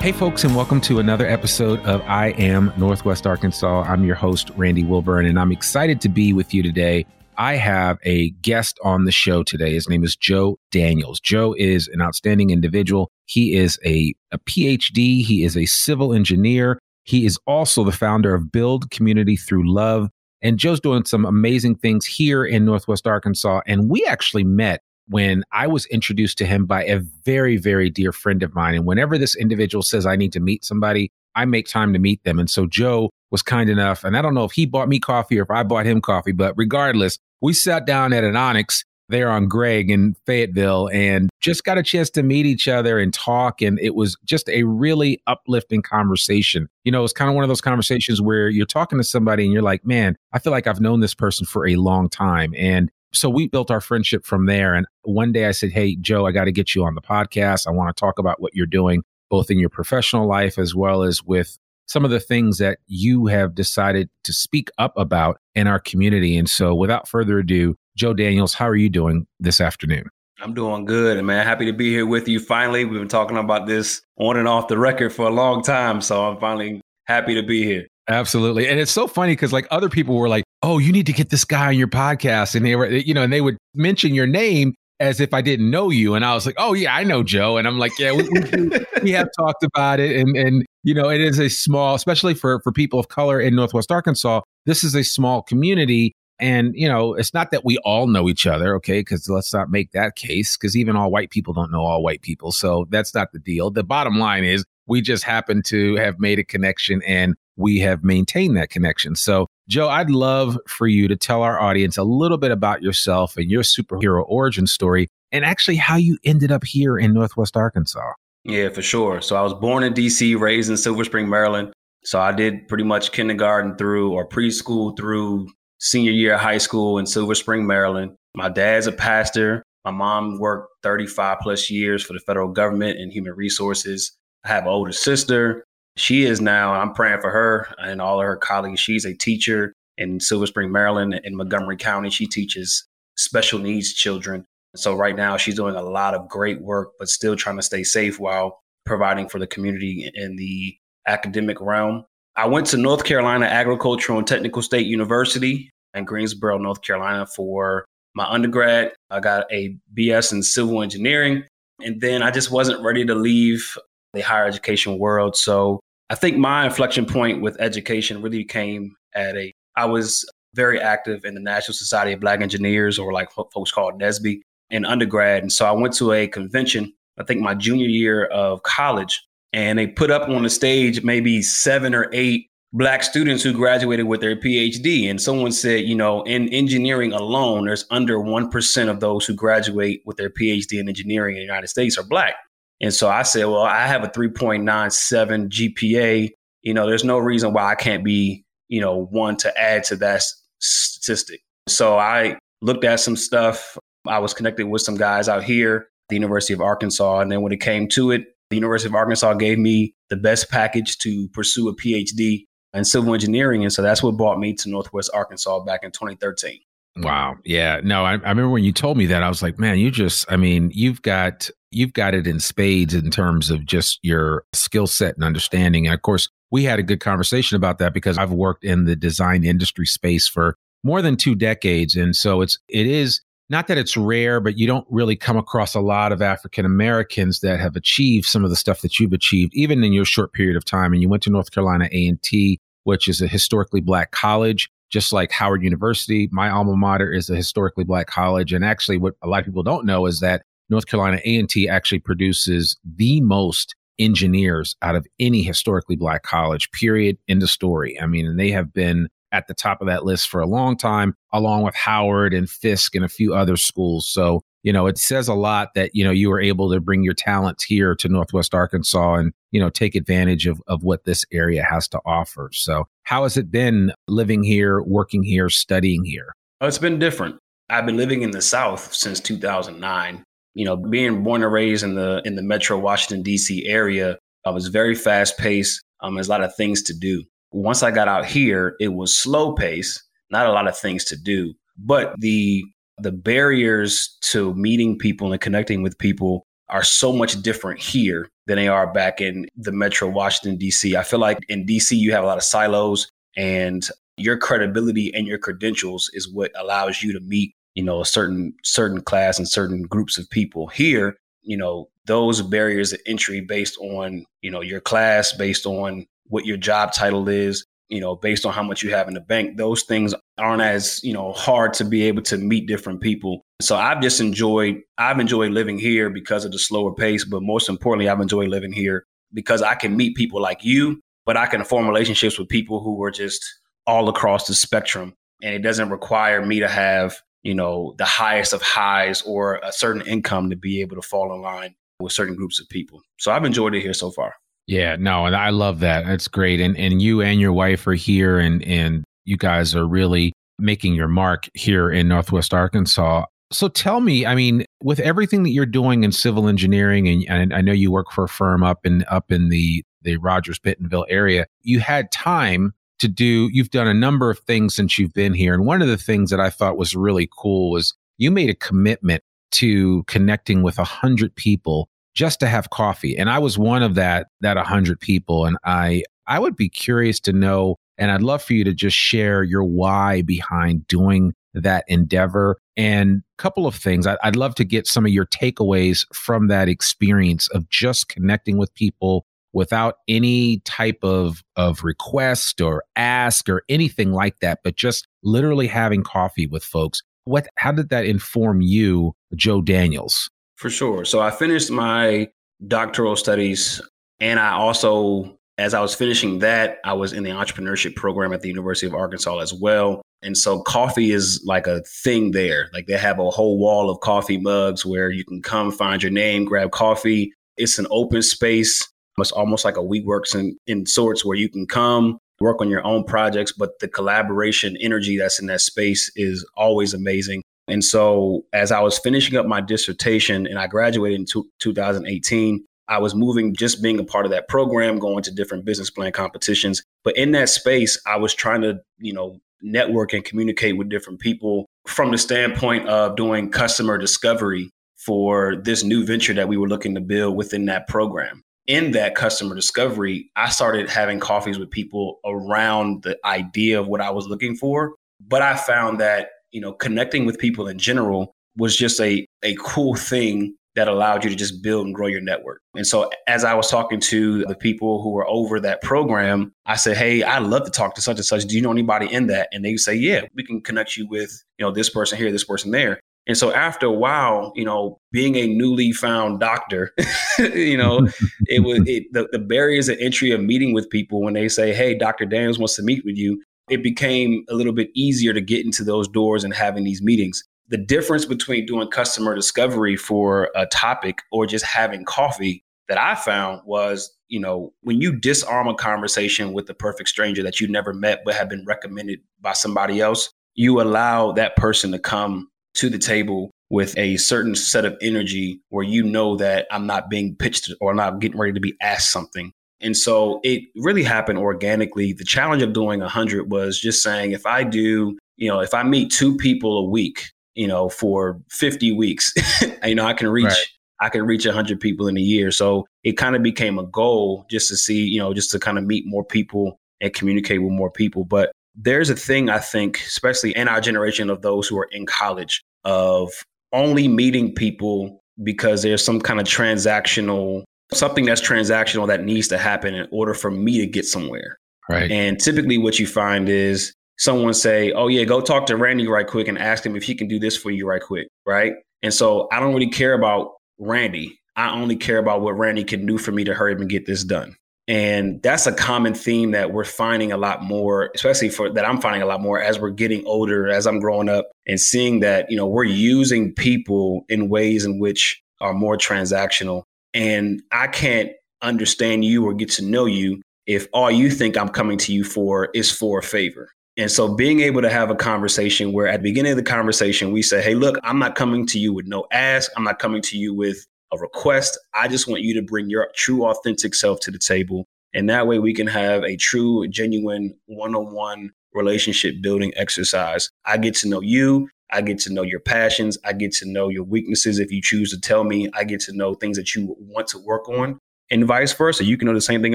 Hey, folks, and welcome to another episode of I Am Northwest Arkansas. I'm your host, Randy Wilburn, and I'm excited to be with you today. I have a guest on the show today. His name is Joe Daniels. Joe is an outstanding individual. He is a, a PhD, he is a civil engineer. He is also the founder of Build Community Through Love. And Joe's doing some amazing things here in Northwest Arkansas. And we actually met when I was introduced to him by a very, very dear friend of mine. And whenever this individual says I need to meet somebody, I make time to meet them. And so Joe was kind enough, and I don't know if he bought me coffee or if I bought him coffee, but regardless, we sat down at an Onyx there on Gregg in Fayetteville and just got a chance to meet each other and talk. And it was just a really uplifting conversation. You know, it's kind of one of those conversations where you're talking to somebody and you're like, man, I feel like I've known this person for a long time. And so we built our friendship from there. And one day I said, Hey, Joe, I got to get you on the podcast. I want to talk about what you're doing, both in your professional life as well as with some of the things that you have decided to speak up about in our community. And so without further ado, Joe Daniels, how are you doing this afternoon? I'm doing good, and man, happy to be here with you. Finally, we've been talking about this on and off the record for a long time, so I'm finally happy to be here. Absolutely. And it's so funny because like other people were like, oh, you need to get this guy on your podcast. And they were, you know, and they would mention your name as if I didn't know you. And I was like, oh, yeah, I know Joe. And I'm like, yeah, we, we, we have talked about it. And, and, you know, it is a small, especially for, for people of color in Northwest Arkansas, this is a small community. And, you know, it's not that we all know each other, okay? Because let's not make that case, because even all white people don't know all white people. So that's not the deal. The bottom line is we just happen to have made a connection and we have maintained that connection. So, Joe, I'd love for you to tell our audience a little bit about yourself and your superhero origin story and actually how you ended up here in Northwest Arkansas. Yeah, for sure. So I was born in DC, raised in Silver Spring, Maryland. So I did pretty much kindergarten through or preschool through senior year of high school in Silver Spring, Maryland. My dad's a pastor. My mom worked 35 plus years for the federal government in human resources. I have an older sister. She is now, I'm praying for her and all of her colleagues. She's a teacher in Silver Spring, Maryland, in Montgomery County. She teaches special needs children. So right now she's doing a lot of great work, but still trying to stay safe while providing for the community in the academic realm. I went to North Carolina Agricultural and Technical State University in Greensboro, North Carolina for my undergrad. I got a BS in civil engineering. And then I just wasn't ready to leave the higher education world. So I think my inflection point with education really came at a, I was very active in the National Society of Black Engineers, or like folks call it NSBE, in undergrad. And so I went to a convention, I think my junior year of college, and they put up on the stage maybe seven or eight black students who graduated with their PhD. And someone said, you know, in engineering alone, there's under 1% of those who graduate with their PhD in engineering in the United States are black. And so I said, well, I have a 3.97 GPA. You know, there's no reason why I can't be, you know, one to add to that statistic. So I looked at some stuff. I was connected with some guys out here, the University of Arkansas. And then when it came to it, the University of Arkansas gave me the best package to pursue a PhD in civil engineering. And so that's what brought me to Northwest Arkansas back in 2013. Wow. Yeah. No, I, I, remember when you told me that, I was like, man, you just, I mean, you've got, you've got it in spades in terms of just your skill set and understanding. And of course, we had a good conversation about that because I've worked in the design industry space for more than two decades. And so it's, it is not that it's rare, but you don't really come across a lot of African Americans that have achieved some of the stuff that you've achieved, even in your short period of time. And you went to North Carolina A&T, which is a historically black college, just like Howard University. My alma mater is a historically black college. And actually, what a lot of people don't know is that North Carolina A&T actually produces the most engineers out of any historically black college, period. End of story. I mean, and they have been at the top of that list for a long time, along with Howard and Fisk and a few other schools. So, you know, it says a lot that, you know, you were able to bring your talents here to Northwest Arkansas and, you know, take advantage of, of what this area has to offer. So, how has it been living here, working here, studying here? Oh, it's been different. I've been living in the South since 2009. You know, being born and raised in the in the Metro Washington D.C. area, I was very fast paced. Um, there's a lot of things to do. Once I got out here, it was slow pace, not a lot of things to do, but the the barriers to meeting people and connecting with people are so much different here than they are back in the metro Washington DC. I feel like in DC you have a lot of silos and your credibility and your credentials is what allows you to meet, you know, a certain certain class and certain groups of people. Here, you know, those barriers of entry based on, you know, your class, based on what your job title is, you know, based on how much you have in the bank. Those things aren't as, you know, hard to be able to meet different people. So I've just enjoyed I've enjoyed living here because of the slower pace, but most importantly, I've enjoyed living here because I can meet people like you, but I can form relationships with people who are just all across the spectrum. And it doesn't require me to have, you know, the highest of highs or a certain income to be able to fall in line with certain groups of people. So I've enjoyed it here so far. Yeah, no, and I love that. That's great. And and you and your wife are here and and you guys are really making your mark here in Northwest Arkansas. So tell me, I mean, with everything that you're doing in civil engineering and, and I know you work for a firm up in up in the the Rogers Bentonville area, you had time to do you've done a number of things since you've been here. And one of the things that I thought was really cool was you made a commitment to connecting with a hundred people just to have coffee. And I was one of that that 100 people. And I I would be curious to know and I'd love for you to just share your why behind doing that endeavor. And a couple of things. I'd, I'd love to get some of your takeaways from that experience of just connecting with people without any type of of request or ask or anything like that but just literally having coffee with folks. What how did that inform you joe daniels for sure. So I finished my doctoral studies, and I also, as I was finishing that, I was in the entrepreneurship program at the University of Arkansas as well. And so coffee is like a thing there. Like they have a whole wall of coffee mugs where you can come find your name, grab coffee. It's an open space. It's almost like a WeWorks in, in sorts where you can come work on your own projects, but the collaboration energy that's in that space is always amazing. And so, as I was finishing up my dissertation and I graduated in 2018, I was moving, just being a part of that program, going to different business plan competitions. But in that space, I was trying to, you know, network and communicate with different people from the standpoint of doing customer discovery for this new venture that we were looking to build within that program. In that customer discovery, I started having coffees with people around the idea of what I was looking for. But I found that you know, connecting with people in general was just a, a cool thing that allowed you to just build and grow your network. And so as I was talking to the people who were over that program, I said, Hey, I'd love to talk to such and such. Do you know anybody in that? And they say, Yeah, we can connect you with, you know, this person here, this person there. And so after a while, you know, being a newly found doctor, you know, it was it, the, the barriers of entry of meeting with people when they say, Hey, Dr. Daniels wants to meet with you it became a little bit easier to get into those doors and having these meetings. The difference between doing customer discovery for a topic or just having coffee that I found was, you know, when you disarm a conversation with the perfect stranger that you never met but have been recommended by somebody else, you allow that person to come to the table with a certain set of energy where you know that I'm not being pitched or I'm not getting ready to be asked something. And so it really happened organically. The challenge of doing 100 was just saying if I do, you know, if I meet two people a week, you know, for 50 weeks, you know, I can reach right. I can reach 100 people in a year. So it kind of became a goal just to see, you know, just to kind of meet more people and communicate with more people. But there's a thing I think, especially in our generation of those who are in college, of only meeting people because there's some kind of transactional something that's transactional that needs to happen in order for me to get somewhere. Right. And typically what you find is someone say, "Oh yeah, go talk to Randy right quick and ask him if he can do this for you right quick." Right? And so I don't really care about Randy. I only care about what Randy can do for me to hurry up and get this done. And that's a common theme that we're finding a lot more, especially for that I'm finding a lot more as we're getting older, as I'm growing up and seeing that, you know, we're using people in ways in which are more transactional and I can't understand you or get to know you if all you think I'm coming to you for is for a favor. And so being able to have a conversation where at the beginning of the conversation, we say, Hey, look, I'm not coming to you with no ask. I'm not coming to you with a request. I just want you to bring your true, authentic self to the table. And that way we can have a true, genuine one on one relationship building exercise. I get to know you. I get to know your passions. I get to know your weaknesses. If you choose to tell me, I get to know things that you want to work on and vice versa. You can know the same thing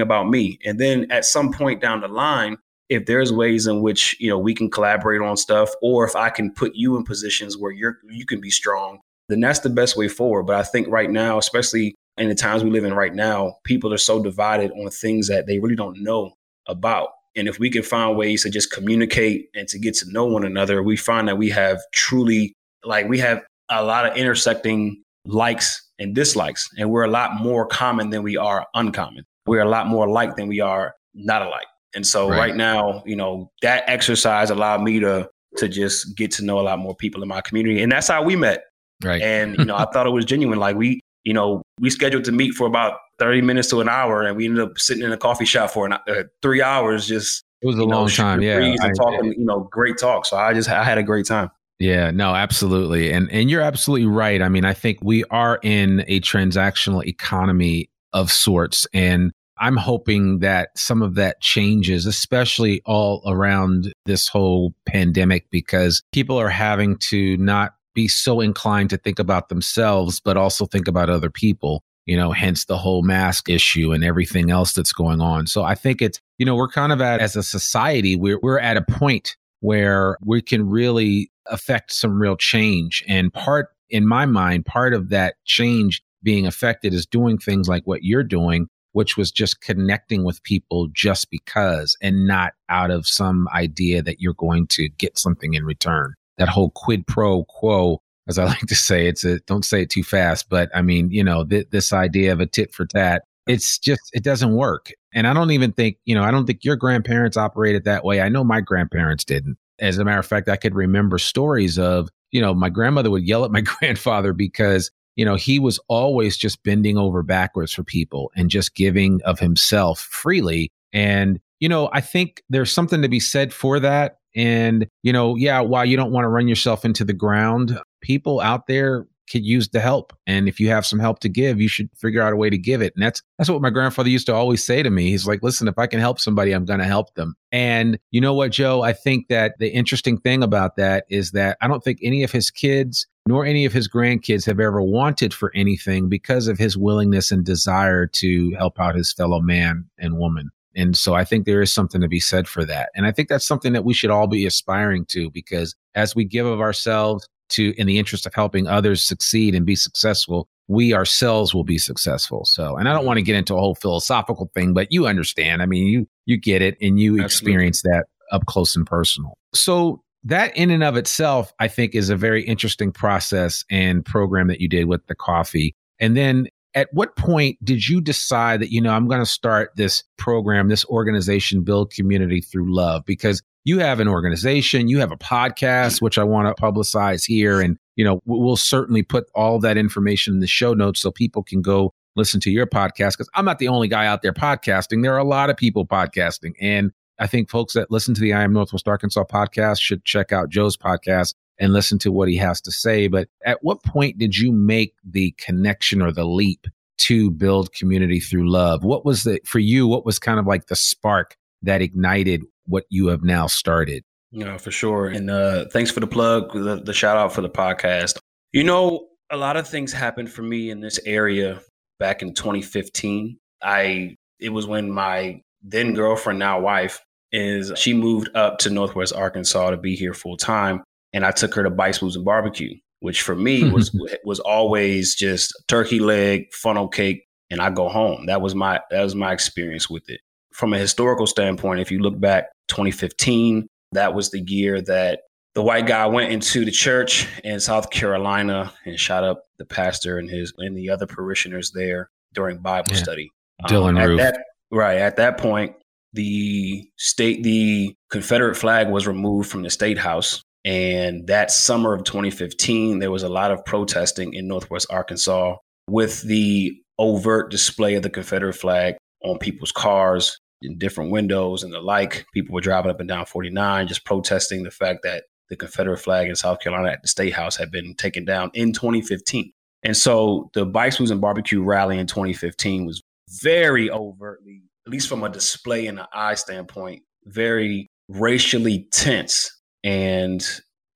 about me. And then at some point down the line, if there's ways in which, you know, we can collaborate on stuff, or if I can put you in positions where you're, you can be strong, then that's the best way forward. But I think right now, especially in the times we live in right now, people are so divided on things that they really don't know about. And if we can find ways to just communicate and to get to know one another, we find that we have truly, like, we have a lot of intersecting likes and dislikes. And we're a lot more common than we are uncommon. We're a lot more alike than we are not alike. And so right. right now, you know, that exercise allowed me to to just get to know a lot more people in my community. And that's how we met. Right. And, you know, I thought it was genuine. Like we, you know, we scheduled to meet for about 30 minutes to an hour and we ended up sitting in a coffee shop for an, uh, three hours just it was a long know, time yeah. and talking you know great talk. So i just i had a great time. Yeah no absolutely. And and you're absolutely right. I mean i think we are in a transactional economy of sorts and i'm hoping that some of that changes especially all around this whole pandemic because people are having to not be so inclined to think about themselves but also think about other people you know, hence the whole mask issue and everything else that's going on. So I think it's, you know, we're kind of at, as a society, we're, we're at a point where we can really affect some real change. And part, in my mind, part of that change being affected is doing things like what you're doing, which was just connecting with people just because and not out of some idea that you're going to get something in return. That whole quid pro quo as I like to say, it's a don't say it too fast, but I mean, you know, th- this idea of a tit for tat, it's just it doesn't work. And I don't even think, you know, I don't think your grandparents operated that way. I know my grandparents didn't. As a matter of fact, I could remember stories of, you know, my grandmother would yell at my grandfather because you know, he was always just bending over backwards for people and just giving of himself freely. And, you know, I think there's something to be said for that. And, you know, yeah, while you don't want to run yourself into the ground, people out there could use the help. And if you have some help to give, you should figure out a way to give it. And that's that's what my grandfather used to always say to me. He's like, listen, if I can help somebody, I'm gonna help them. And you know what, Joe? I think that the interesting thing about that is that I don't think any of his kids nor any of his grandkids have ever wanted for anything because of his willingness and desire to help out his fellow man and woman. And so I think there is something to be said for that. And I think that's something that we should all be aspiring to because as we give of ourselves, to in the interest of helping others succeed and be successful we ourselves will be successful. So and i don't mm-hmm. want to get into a whole philosophical thing but you understand. I mean you you get it and you Absolutely. experience that up close and personal. So that in and of itself i think is a very interesting process and program that you did with the coffee. And then at what point did you decide that you know i'm going to start this program this organization build community through love because you have an organization, you have a podcast, which I want to publicize here. And, you know, we'll certainly put all that information in the show notes so people can go listen to your podcast because I'm not the only guy out there podcasting. There are a lot of people podcasting. And I think folks that listen to the I Am Northwest Arkansas podcast should check out Joe's podcast and listen to what he has to say. But at what point did you make the connection or the leap to build community through love? What was the, for you, what was kind of like the spark that ignited what you have now started. Yeah, for sure. And uh, thanks for the plug, the, the shout out for the podcast. You know, a lot of things happened for me in this area back in 2015. I it was when my then girlfriend, now wife, is she moved up to Northwest Arkansas to be here full time, and I took her to Blues and Barbecue, which for me was was always just turkey leg, funnel cake, and I go home. That was my that was my experience with it from a historical standpoint, if you look back 2015, that was the year that the white guy went into the church in South Carolina and shot up the pastor and his and the other parishioners there during Bible yeah. study. Dylann um, Roof. That, right. At that point, the state the Confederate flag was removed from the state house. And that summer of 2015, there was a lot of protesting in Northwest Arkansas with the overt display of the Confederate flag on people's cars, in different windows and the like. People were driving up and down 49, just protesting the fact that the Confederate flag in South Carolina at the State House had been taken down in 2015. And so the Bikes Blues and Barbecue rally in 2015 was very overtly, at least from a display and an eye standpoint, very racially tense. And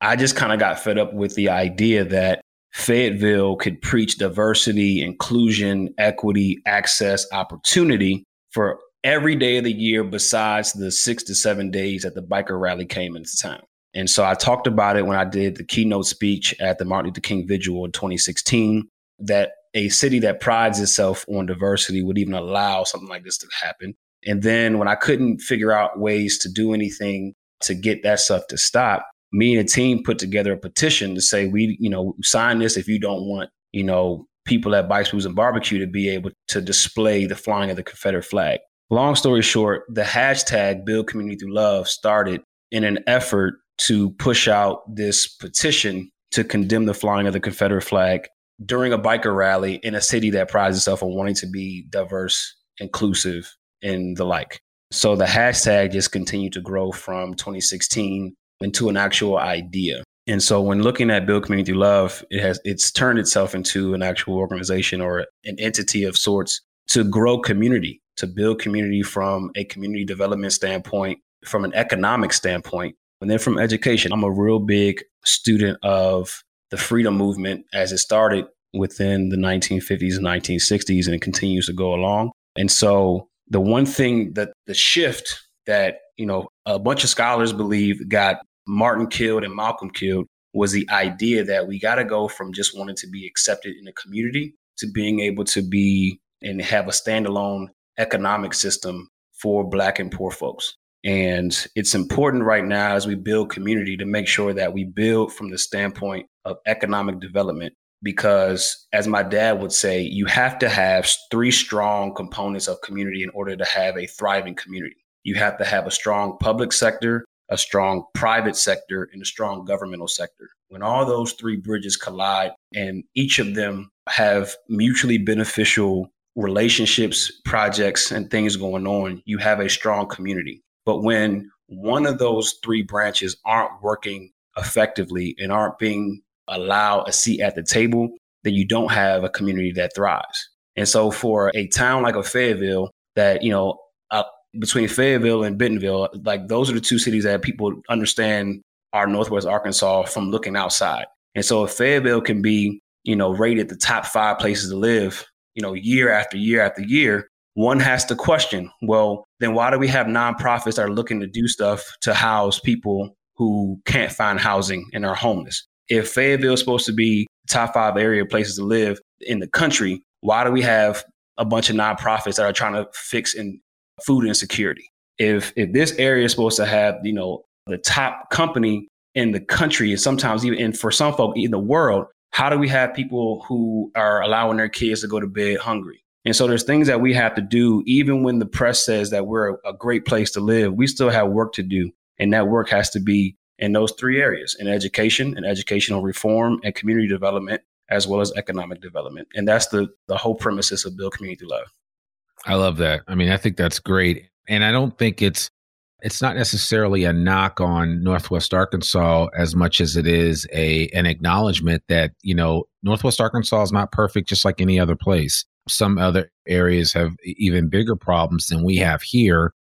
I just kind of got fed up with the idea that Fayetteville could preach diversity, inclusion, equity, access, opportunity for every day of the year besides the six to seven days that the biker rally came into town. And so I talked about it when I did the keynote speech at the Martin Luther King Vigil in 2016 that a city that prides itself on diversity would even allow something like this to happen. And then when I couldn't figure out ways to do anything to get that stuff to stop, me and the team put together a petition to say we, you know, sign this if you don't want, you know, people at Bikes Blues and Barbecue to be able to display the flying of the Confederate flag. Long story short, the hashtag Build Community Through Love started in an effort to push out this petition to condemn the flying of the Confederate flag during a biker rally in a city that prides itself on wanting to be diverse, inclusive, and the like. So the hashtag just continued to grow from 2016 into an actual idea. And so when looking at Build Community Love, it has it's turned itself into an actual organization or an entity of sorts to grow community to build community from a community development standpoint, from an economic standpoint, and then from education. I'm a real big student of the freedom movement as it started within the 1950s and 1960s and it continues to go along. And so the one thing that the shift that, you know, a bunch of scholars believe got Martin killed and Malcolm killed was the idea that we got to go from just wanting to be accepted in the community to being able to be and have a standalone economic system for Black and poor folks. And it's important right now as we build community to make sure that we build from the standpoint of economic development. Because, as my dad would say, you have to have three strong components of community in order to have a thriving community. You have to have a strong public sector, a strong private sector, and a strong governmental sector. When all those three bridges collide and each of them have mutually beneficial relationships, projects, and things going on, you have a strong community. But when one of those three branches aren't working effectively and aren't being allowed a seat at the table, then you don't have a community that thrives. And so for a town like a Fayetteville that, you know, uh, between Fayetteville and Bentonville, like those are the two cities that people understand are Northwest Arkansas from looking outside. And so if Fayetteville can be, you know, rated the top five places to live, you know, year after year after year, one has to question, well, then why do we have nonprofits that are looking to do stuff to house people who can't find housing and are homeless? If Fayetteville is supposed to be top five area places to live in the country, why do we have a bunch of nonprofits that are trying to fix in food insecurity? If if this area is supposed to have, you know, the top company in the country and sometimes even and for some folk in the world, how do we have people who are allowing their kids to go to bed hungry? And so there's things that we have to do, even when the press says that we're a great place to live, we still have work to do. And that work has to be in those three areas in education and educational reform and community development, as well as economic development. And that's the, the whole premises of Build Community Love. I love that. I mean, I think that's great. And I don't think it's it's not necessarily a knock on Northwest Arkansas as much as it is a an acknowledgement that, you know, Northwest Arkansas is not perfect just like any other place. Some other areas have even bigger problems than we have here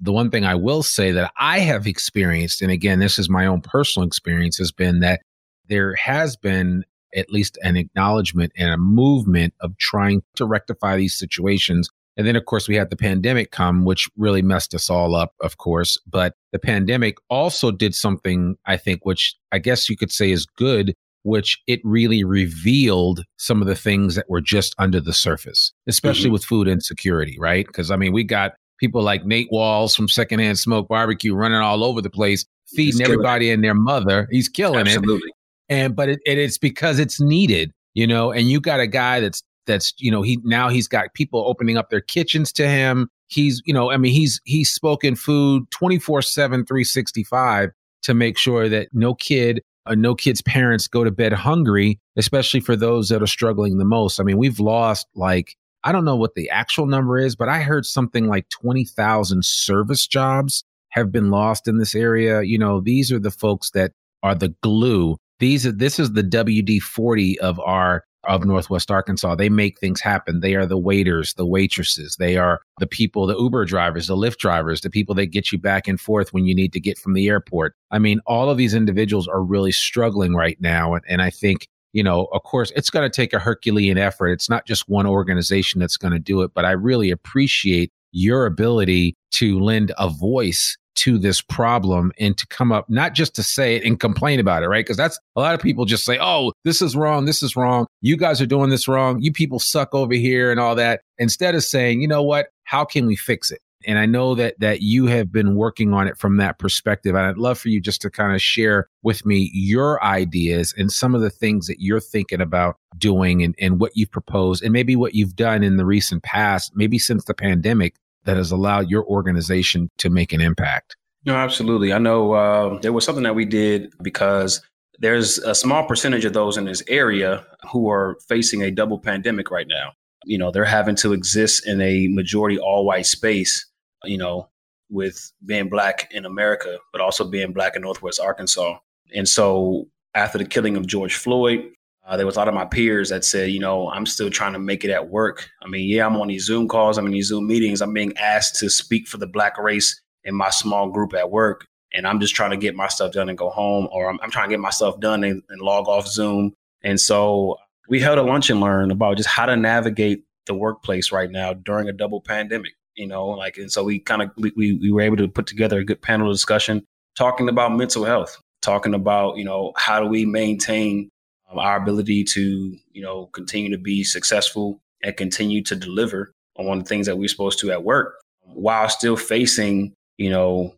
the one thing I will say that I have experienced, and again, this is my own personal experience, has been that there has been at least an acknowledgement and a movement of trying to rectify these situations. And then, of course, we had the pandemic come, which really messed us all up, of course. But the pandemic also did something, I think, which I guess you could say is good, which it really revealed some of the things that were just under the surface, especially mm-hmm. with food insecurity, right? Because, I mean, we got people like Nate Walls from Secondhand Smoke Barbecue running all over the place, feeding everybody and their mother. He's killing Absolutely. it. And but it, it, it's because it's needed, you know. And you got a guy that's that's you know he now he's got people opening up their kitchens to him. He's you know I mean he's he's spoken food 24 7 365 to make sure that no kid uh, no kids parents go to bed hungry especially for those that are struggling the most i mean we've lost like I don't know what the actual number is, but I heard something like 20,000 service jobs have been lost in this area. You know, these are the folks that are the glue. These are this is the WD 40 of our of Northwest Arkansas. They make things happen. They are the waiters, the waitresses. They are the people, the Uber drivers, the Lyft drivers, the people that get you back and forth when you need to get from the airport. I mean, all of these individuals are really struggling right now. And, and I think you know, of course, it's going to take a Herculean effort. It's not just one organization that's going to do it, but I really appreciate your ability to lend a voice to this problem and to come up, not just to say it and complain about it, right? Because that's a lot of people just say, oh, this is wrong. This is wrong. You guys are doing this wrong. You people suck over here and all that. Instead of saying, you know what? How can we fix it? And I know that that you have been working on it from that perspective. And I'd love for you just to kind of share with me your ideas and some of the things that you're thinking about doing and, and what you've proposed and maybe what you've done in the recent past, maybe since the pandemic that has allowed your organization to make an impact. No, absolutely. I know uh, there was something that we did because there's a small percentage of those in this area who are facing a double pandemic right now. You know, they're having to exist in a majority all white space you know, with being black in America, but also being black in Northwest Arkansas. And so after the killing of George Floyd, uh, there was a lot of my peers that said, you know, I'm still trying to make it at work. I mean, yeah, I'm on these Zoom calls, I'm in these Zoom meetings, I'm being asked to speak for the black race in my small group at work. And I'm just trying to get my stuff done and go home, or I'm, I'm trying to get my stuff done and, and log off Zoom. And so we held a lunch and learn about just how to navigate the workplace right now during a double pandemic you know, like, and so we kind of, we, we were able to put together a good panel discussion talking about mental health, talking about, you know, how do we maintain um, our ability to, you know, continue to be successful and continue to deliver on the things that we're supposed to at work while still facing, you know,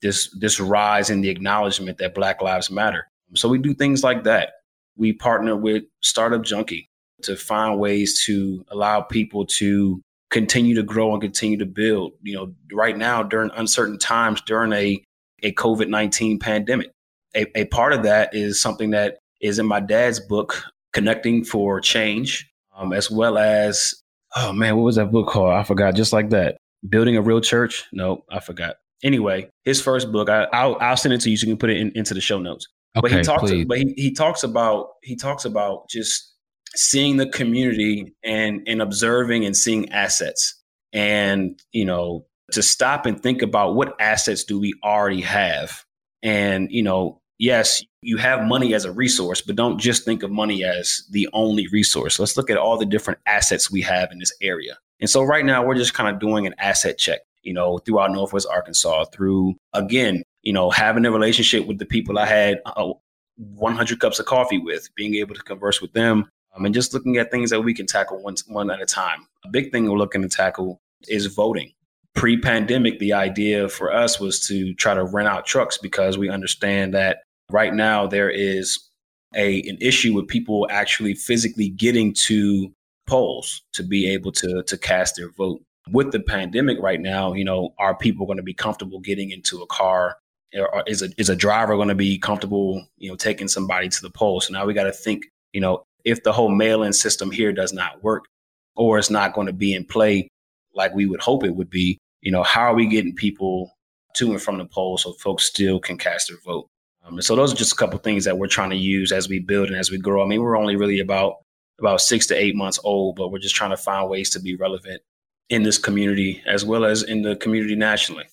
this, this rise in the acknowledgement that Black Lives Matter. So we do things like that. We partner with Startup Junkie to find ways to allow people to continue to grow and continue to build. You know, right now during uncertain times, during a a COVID 19 pandemic. A, a part of that is something that is in my dad's book, Connecting for Change, um, as well as, oh man, what was that book called? I forgot, just like that. Building a Real Church? No, I forgot. Anyway, his first book, I, will I'll send it to you so you can put it in, into the show notes. Okay, but he talks, please. but he, he talks about he talks about just seeing the community and and observing and seeing assets. And you know to stop and think about what assets do we already have? And you know yes you have money as a resource but don't just think of money as the only resource. Let's look at all the different assets we have in this area. And so right now we're just kind of doing an asset check you know throughout northwest arkansas through again you know having a relationship with the people i had uh, 100 cups of coffee with being able to converse with them um, and just looking at things that we can tackle one, one at a time a big thing we're looking to tackle is voting. Pre pandemic, the idea for us was to try to rent out trucks because we understand that right now there is a, an issue with people actually physically getting to polls to be able to, to cast their vote. With the pandemic right now, you know, are people going to be comfortable getting into a car? Is a, is a driver going to be comfortable, you know, taking somebody to the polls? So now we got to think, you know, if the whole mail in system here does not work or it's not going to be in play, like we would hope it would be, you know, how are we getting people to and from the polls so folks still can cast their vote? Um, and so those are just a couple things that we're trying to use as we build and as we grow. I mean, we're only really about about six to eight months old, but we're just trying to find ways to be relevant in this community as well as in the community nationally.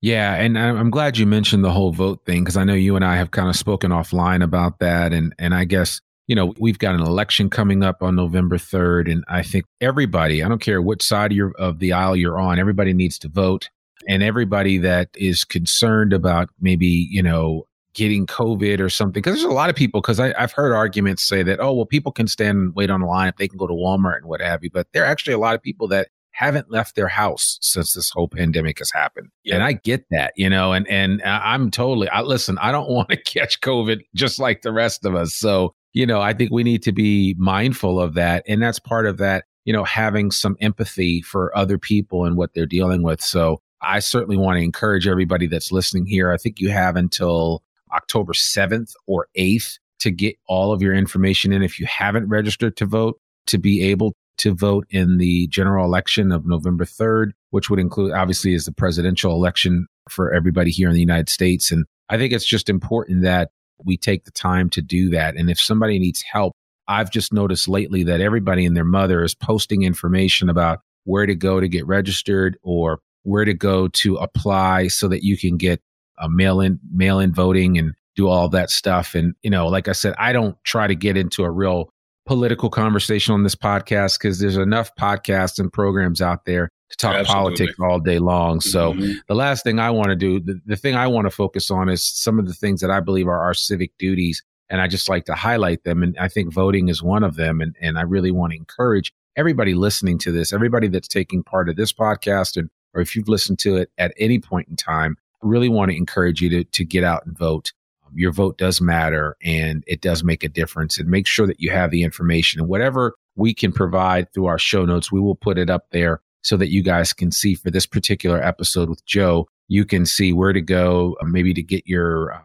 Yeah, and I'm glad you mentioned the whole vote thing because I know you and I have kind of spoken offline about that, and and I guess you know, we've got an election coming up on November 3rd. And I think everybody, I don't care what side of, of the aisle you're on, everybody needs to vote. And everybody that is concerned about maybe, you know, getting COVID or something, because there's a lot of people, because I've heard arguments say that, oh, well, people can stand and wait on the line if they can go to Walmart and what have you. But there are actually a lot of people that haven't left their house since this whole pandemic has happened. Yeah. And I get that, you know, and and uh, I'm totally I listen, I don't want to catch COVID just like the rest of us. So you know, I think we need to be mindful of that. And that's part of that, you know, having some empathy for other people and what they're dealing with. So I certainly want to encourage everybody that's listening here. I think you have until October 7th or 8th to get all of your information in. If you haven't registered to vote, to be able to vote in the general election of November 3rd, which would include obviously is the presidential election for everybody here in the United States. And I think it's just important that we take the time to do that. And if somebody needs help, I've just noticed lately that everybody and their mother is posting information about where to go to get registered or where to go to apply so that you can get a mail in mail in voting and do all that stuff. And, you know, like I said, I don't try to get into a real political conversation on this podcast because there's enough podcasts and programs out there to talk Absolutely. politics all day long. So mm-hmm. the last thing I want to do, the, the thing I want to focus on is some of the things that I believe are our civic duties. And I just like to highlight them. And I think voting is one of them. And, and I really want to encourage everybody listening to this, everybody that's taking part of this podcast, and or if you've listened to it at any point in time, I really want to encourage you to, to get out and vote. Um, your vote does matter and it does make a difference. And make sure that you have the information and whatever we can provide through our show notes, we will put it up there so that you guys can see for this particular episode with Joe, you can see where to go, uh, maybe to get your uh,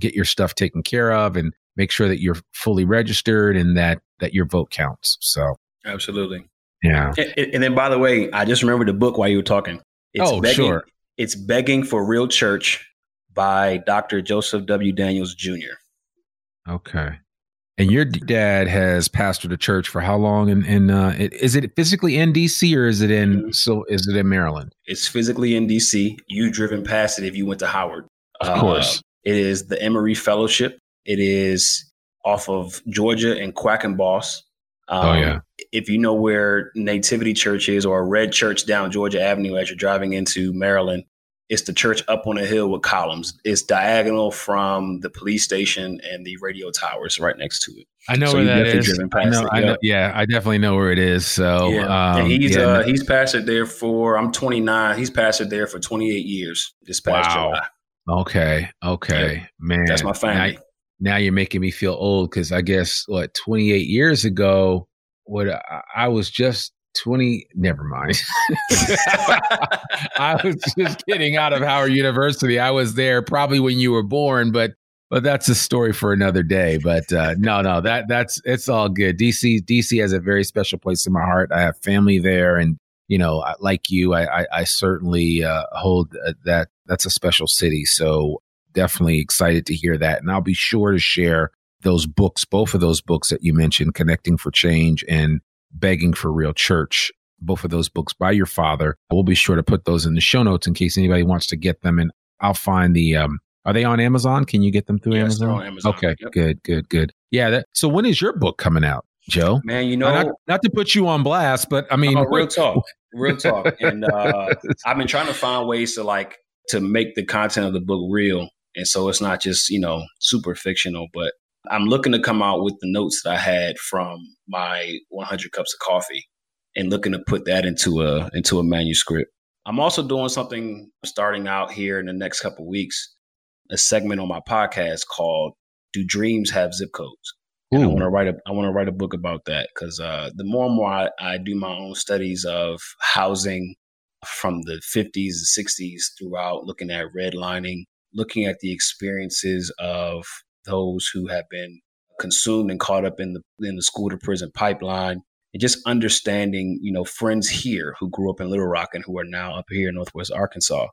get your stuff taken care of, and make sure that you're fully registered and that that your vote counts. So absolutely, yeah. And, and then, by the way, I just remembered the book while you were talking. It's oh, begging, sure. It's begging for real church by Dr. Joseph W. Daniels Jr. Okay. And your dad has pastored a church for how long? And, and uh, is it physically in DC or is it in mm-hmm. so is it in Maryland? It's physically in DC. You driven past it if you went to Howard. Of course. Uh, it is the Emory Fellowship. It is off of Georgia and Quackenbos. Um, oh yeah. If you know where Nativity Church is or red church down Georgia Avenue as you're driving into Maryland, it's the church up on a hill with columns. It's diagonal from the police station and the radio towers right next to it. I know so where that is. I know, I know, yeah, I definitely know where it is. So yeah. Um, he's yeah. uh, he's pastored there for I'm 29. He's pastored there for 28 years. This past wow. July. Okay, okay, yeah. man. That's my family. Now, now you're making me feel old because I guess what 28 years ago, what I, I was just 20 never mind. I was just kidding out of howard university. I was there probably when you were born but but that's a story for another day. But uh, no no that that's it's all good. Dc dc has a very special place in my heart. I have family there and you know like you i i, I certainly uh, hold uh, that that's a special city. So definitely excited to hear that. And i'll be sure to share those books both of those books that you mentioned connecting for change and Begging for Real Church, both of those books by your father. We'll be sure to put those in the show notes in case anybody wants to get them. And I'll find the, um, are they on Amazon? Can you get them through yes, Amazon? Amazon? Okay, yep. good, good, good. Yeah. That, so when is your book coming out, Joe? Man, you know, not, not, to put you on blast, but I mean, oh, real talk, real talk. And uh, I've been trying to find ways to like to make the content of the book real, and so it's not just you know super fictional, but I'm looking to come out with the notes that I had from my 100 cups of coffee and looking to put that into a into a manuscript. I'm also doing something starting out here in the next couple weeks, a segment on my podcast called "Do Dreams Have Zip Codes?" And I want to write a I want to write a book about that because uh, the more and more I, I do my own studies of housing from the 50s and 60s throughout, looking at redlining, looking at the experiences of those who have been consumed and caught up in the in the school to prison pipeline and just understanding you know friends here who grew up in little rock and who are now up here in northwest arkansas.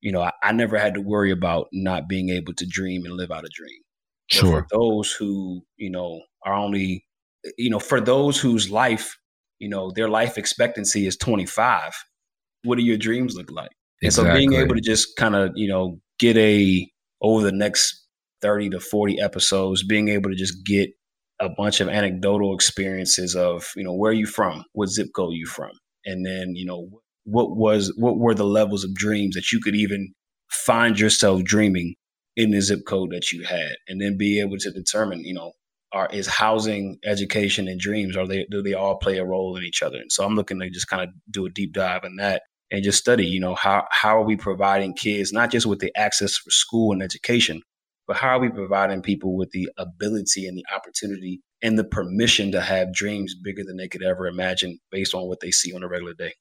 You know i, I never had to worry about not being able to dream and live out a dream. Sure for those who you know are only you know for those whose life you know their life expectancy is 25 what do your dreams look like? And so being able to just kind of you know get a over the next 30 to 40 episodes, being able to just get a bunch of anecdotal experiences of, you know, where are you from? What zip code you from? And then, you know, what was what were the levels of dreams that you could even find yourself dreaming in the zip code that you had and then be able to determine, you know, are is housing, education, and dreams, are they do they all play a role in each other? And so I'm looking to just kind of do a deep dive in that and just study, you know, how how are we providing kids not just with the access for school and education, but how are we providing people with the ability and the opportunity and the permission to have dreams bigger than they could ever imagine based on what they see on a regular day?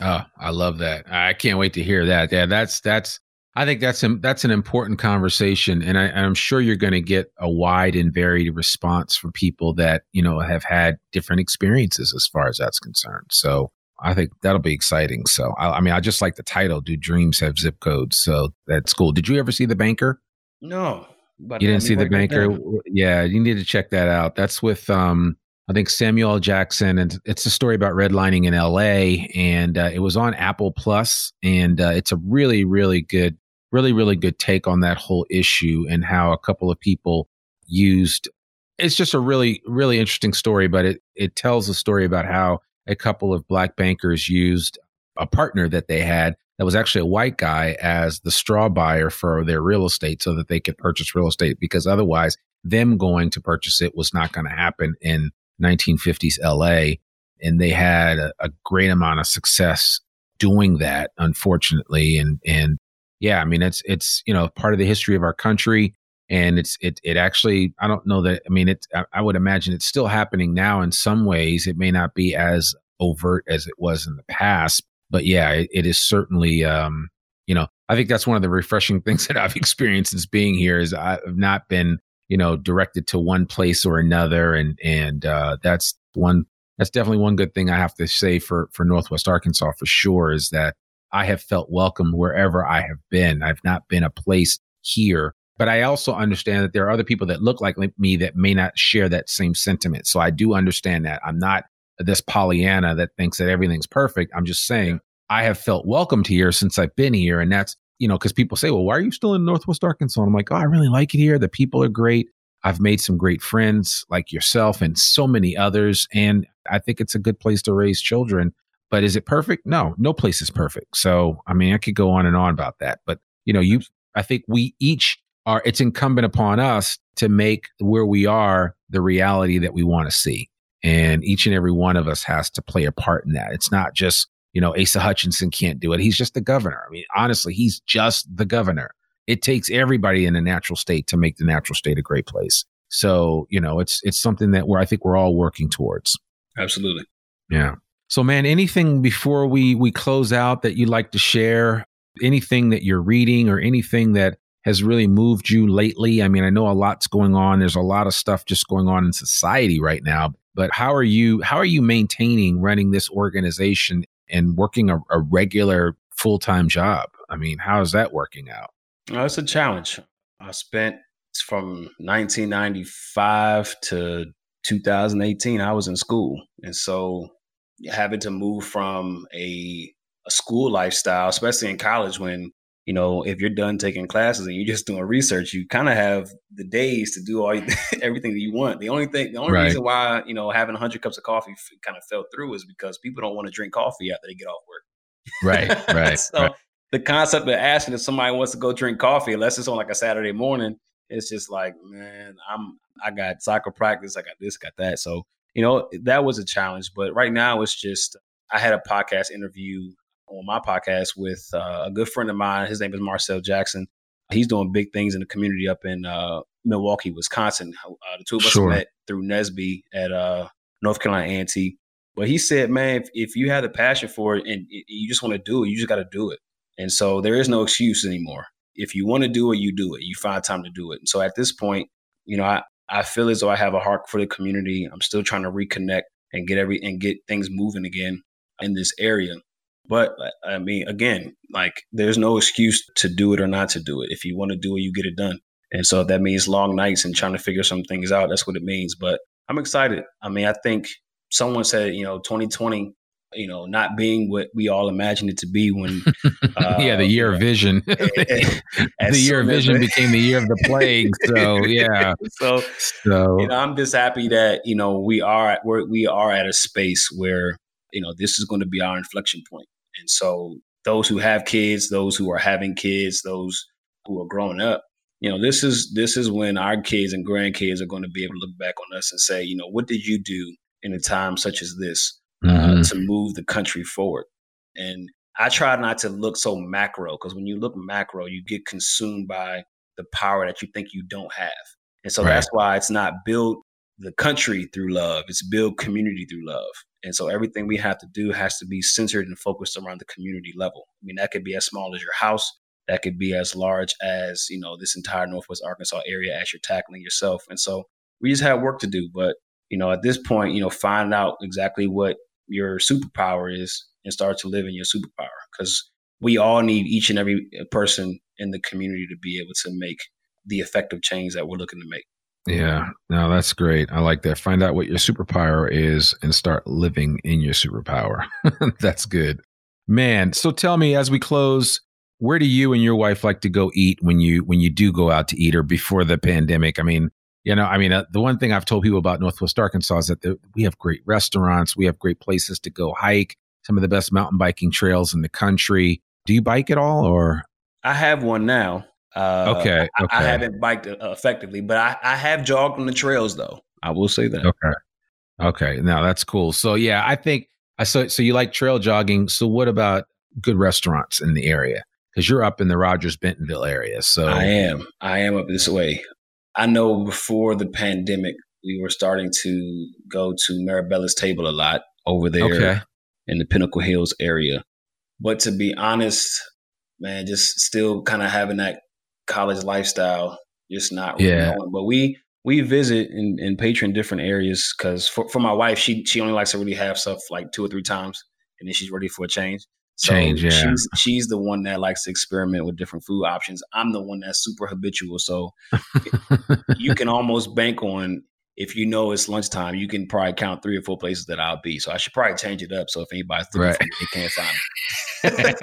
Oh, I love that. I can't wait to hear that. Yeah, that's that's I think that's an, that's an important conversation, and, I, am sure you're going to get a wide and varied response from people that you know have had different experiences as far as that's concerned. So I think that'll be exciting. So I, I mean, I just like the title. Do dreams have zip codes? So that's cool. Did you ever see The Banker? No. But you didn't see the banker? Yeah, you need to check that out. That's with um I think Samuel Jackson, and it's a story about redlining in L.A. and uh, it was on Apple Plus, and uh, it's a really, really good, really, really good take on that whole issue and how a couple of people used. It's just a really, really interesting story, but it it tells a story about how a couple of black bankers used a partner that they had that was actually a white guy as the straw buyer for their real estate so that they could purchase real estate because otherwise them going to purchase it was not going to happen in 1950s LA. And they had a, a, great amount of success doing that, unfortunately. And, and yeah, I mean, it's, it's, you know, part of the history of our country. And it's, it, it actually, I don't know that, I mean, it, I, I would imagine it's still happening now in some ways. It may not be as overt as it was in the past, but yeah, it, it is certainly, um, you know, I think that's one of the refreshing things that I've experienced since being here is I've not been, you know, directed to one place or another. And, and, uh, that's one, that's definitely one good thing I have to say for, for Northwest Arkansas for sure is that I have felt welcome wherever I have been. I've not been a place here, but I also understand that there are other people that look like me that may not share that same sentiment. So I do understand that I'm not this Pollyanna that thinks that everything's perfect. I'm just saying I have felt welcomed here since I've been here. And that's, you know, because people say, well, why are you still in Northwest Arkansas? And I'm like, oh, I really like it here. The people are great. I've made some great friends like yourself and so many others. And I think it's a good place to raise children. But is it perfect? No, no place is perfect. So, I mean, I could go on and on about that. But, you know, you, I think we each are, it's incumbent upon us to make where we are the reality that we want to see. And each and every one of us has to play a part in that. It's not just, you know, Asa Hutchinson can't do it. He's just the governor. I mean, honestly, he's just the governor. It takes everybody in a natural state to make the natural state a great place. So, you know, it's it's something that where I think we're all working towards. Absolutely. Yeah. So, man, anything before we we close out that you'd like to share? Anything that you're reading or anything that has really moved you lately? I mean, I know a lot's going on. There's a lot of stuff just going on in society right now. But how are you? How are you maintaining running this organization and working a, a regular full time job? I mean, how is that working out? Well, it's a challenge. I spent from 1995 to 2018. I was in school, and so having to move from a, a school lifestyle, especially in college, when you know, if you're done taking classes and you're just doing research, you kind of have the days to do all everything that you want. The only thing, the only right. reason why you know having 100 cups of coffee kind of fell through is because people don't want to drink coffee after they get off work. Right, right. so right. the concept of asking if somebody wants to go drink coffee, unless it's on like a Saturday morning, it's just like, man, I'm I got soccer practice, I got this, got that. So you know that was a challenge. But right now, it's just I had a podcast interview on my podcast with uh, a good friend of mine. His name is Marcel Jackson. He's doing big things in the community up in uh, Milwaukee, Wisconsin. Uh, the two of us sure. met through NSBE at uh, North Carolina A&T. But he said, man, if, if you have the passion for it and you just want to do it, you just got to do it. And so there is no excuse anymore. If you want to do it, you do it. You find time to do it. And so at this point, you know, I, I feel as though I have a heart for the community. I'm still trying to reconnect and get every and get things moving again in this area. But I mean, again, like there's no excuse to do it or not to do it. If you want to do it, you get it done. And so that means long nights and trying to figure some things out, that's what it means. But I'm excited. I mean, I think someone said, you know, 2020, you know, not being what we all imagined it to be when. Uh, yeah, the year of vision. the year of vision became the year of the plague. So yeah. so, so you know, I'm just happy that you know we are we're, we are at a space where you know this is going to be our inflection point and so those who have kids, those who are having kids, those who are growing up, you know, this is this is when our kids and grandkids are going to be able to look back on us and say, you know, what did you do in a time such as this uh, mm-hmm. to move the country forward? And I try not to look so macro because when you look macro, you get consumed by the power that you think you don't have. And so right. that's why it's not build the country through love, it's build community through love. And so everything we have to do has to be centered and focused around the community level. I mean, that could be as small as your house, that could be as large as, you know, this entire Northwest Arkansas area as you're tackling yourself. And so we just have work to do. But, you know, at this point, you know, find out exactly what your superpower is and start to live in your superpower because we all need each and every person in the community to be able to make the effective change that we're looking to make. Yeah, no, that's great. I like that. Find out what your superpower is and start living in your superpower. that's good. Man, so tell me as we close, where do you and your wife like to go eat when you when you do go out to eat or before the pandemic? I mean, you know, I mean, uh, the one thing I've told people about Northwest Arkansas is that the, we have great restaurants, we have great places to go hike, some of the best mountain biking trails in the country. Do you bike at all or I have one now. Uh, okay, okay. I, I, haven't biked uh, effectively, but I, I have jogged on the trails though. I will say that. Okay. Okay. Now that's cool. So yeah, I think I so so you like trail jogging. So what about good restaurants in the area? Because you're up in the Rogers Bentonville area. So I am. I am up this way. I know before the pandemic, we were starting to go to Marabella's Table a lot over there okay. in the Pinnacle Hills area. But to be honest, man, just still kind of having that college lifestyle, just not really yeah. Knowing. But we we visit and, and patron different areas because for, for my wife, she she only likes to really have stuff like two or three times, and then she's ready for a change. So change, yeah. She's she's the one that likes to experiment with different food options. I'm the one that's super habitual. So you can almost bank on if you know it's lunchtime, you can probably count three or four places that I'll be. So I should probably change it up. So if anybody's right. they can't find me.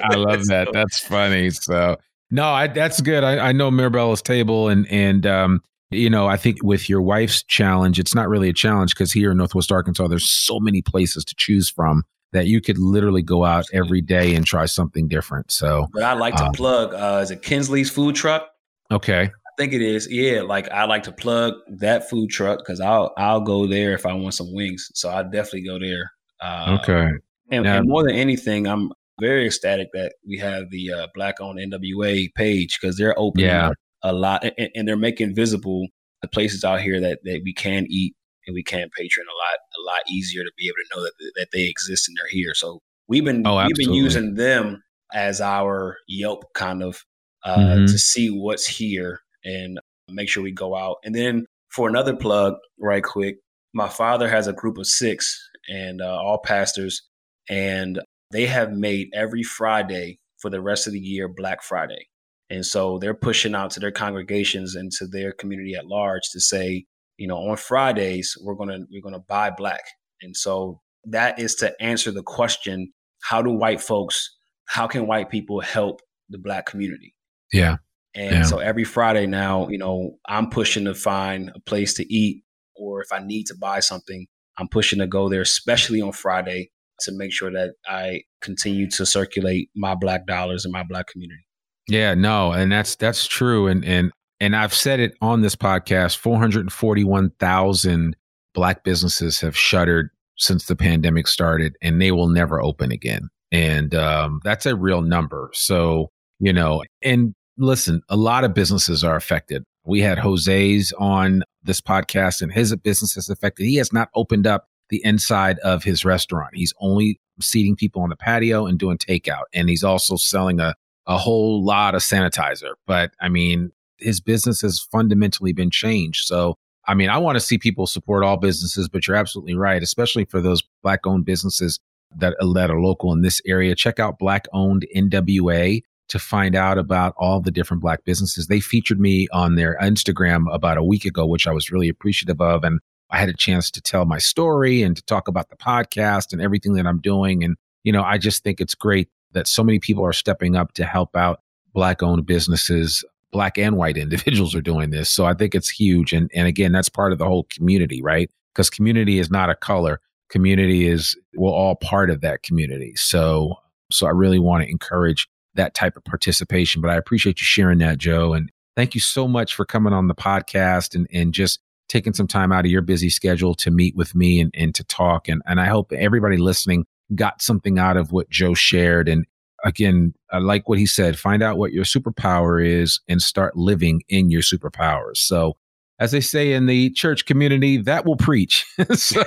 I love that. That's funny. So no, I, that's good. I, I know Mirabella's table, and and um, you know, I think with your wife's challenge, it's not really a challenge because here in Northwest Arkansas, there's so many places to choose from that you could literally go out every day and try something different. So, but I like to um, plug. Uh, is it Kinsley's food truck? Okay, I think it is. Yeah, like I like to plug that food truck because I'll I'll go there if I want some wings. So I definitely go there. Uh, okay. And, now, and, more than anything, I'm very ecstatic that we have the uh, Black owned NWA page because they're opening yeah. a lot and, and, they're making visible the places out here that, that we can eat and we can patron a lot a lot easier to be able to know that that they exist and they're here. So we've been oh, we've been using them as our Yelp kind of uh, mm-hmm. to see what's here and make sure we go out. And then for another plug, right quick, my father has a group of six and uh, all pastors, and they have made every Friday for the rest of the year Black Friday. And so they're pushing out to their congregations and to their community at large to say, you know, on Fridays we're gonna we're gonna buy black. And so that is to answer the question, how do white folks, how can white people help the black community? Yeah. And yeah. so every Friday now, you know, I'm pushing to find a place to eat, or if I need to buy something, I'm pushing to go there, especially on Friday, to make sure that I continue to circulate my black dollars in my black community. Yeah, no, and that's that's true, and and and I've said it on this podcast. Four hundred forty-one thousand black businesses have shuttered since the pandemic started, and they will never open again. And um, that's a real number. So you know, and listen, a lot of businesses are affected. We had Jose's on this podcast, and his business is affected. He has not opened up the inside of his restaurant. He's only seating people on the patio and doing takeout, and he's also selling a a whole lot of sanitizer. But I mean, his business has fundamentally been changed. So, I mean, I want to see people support all businesses, but you're absolutely right, especially for those black owned businesses that, that are local in this area. Check out Black Owned NWA to find out about all the different black businesses. They featured me on their Instagram about a week ago, which I was really appreciative of. And I had a chance to tell my story and to talk about the podcast and everything that I'm doing. And, you know, I just think it's great that so many people are stepping up to help out black owned businesses black and white individuals are doing this. So i think it's huge. And and again that's part of the whole community right? Because community is not a color. Community is we're all part of that community. So so i really want to encourage that type of participation. But i appreciate you sharing that joe. And thank you so much for coming on the podcast and and just taking some time out of your busy schedule to meet with me and, and to talk and and i hope everybody listening got something out of what Joe shared. And again, I like what he said find out what your superpower is and start living in your superpowers. So, as they say in the church community, that will preach. so,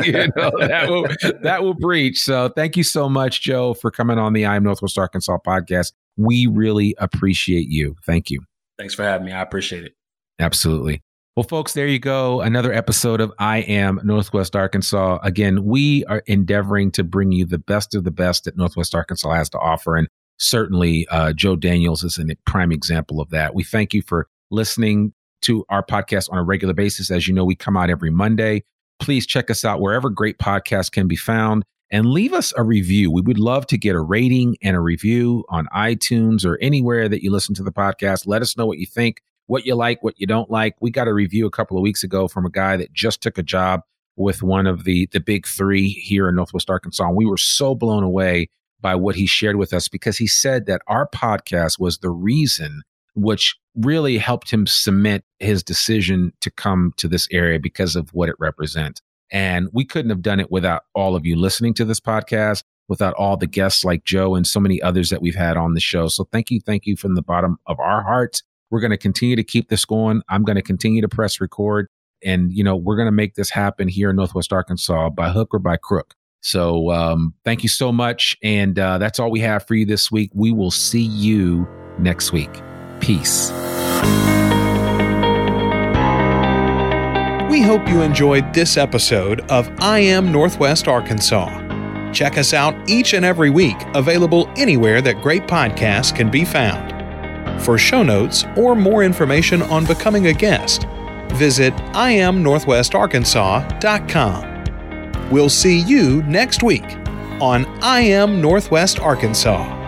you know, that will, that will preach. So, thank you so much, Joe, for coming on the I Am Northwest Arkansas podcast. We really appreciate you. Thank you. Thanks for having me. I appreciate it. Absolutely. Well, folks, there you go. Another episode of I Am Northwest Arkansas. Again, we are endeavoring to bring you the best of the best that Northwest Arkansas has to offer. And certainly, uh, Joe Daniels is a prime example of that. We thank you for listening to our podcast on a regular basis. As you know, we come out every Monday. Please check us out wherever great podcasts can be found and leave us a review. We would love to get a rating and a review on iTunes or anywhere that you listen to the podcast. Let us know what you think what you like, what you don't like. We got a review a couple of weeks ago from a guy that just took a job with one of the the big three here in Northwest Arkansas. And we were so blown away by what he shared with us because he said that our podcast was the reason which really helped him cement his decision to come to this area because of what it represents. And we couldn't have done it without all of you listening to this podcast, without all the guests like Joe and so many others that we've had on the show. So thank you. Thank you from the bottom of our hearts. We're going to continue to keep this going. I'm going to continue to press record. And, you know, we're going to make this happen here in Northwest Arkansas by hook or by crook. So um, thank you so much. And uh, that's all we have for you this week. We will see you next week. Peace. We hope you enjoyed this episode of I Am Northwest Arkansas. Check us out each and every week, available anywhere that great podcasts can be found. For show notes or more information on becoming a guest, visit iamnorthwestarkansas.com. We'll see you next week on I Am Northwest Arkansas.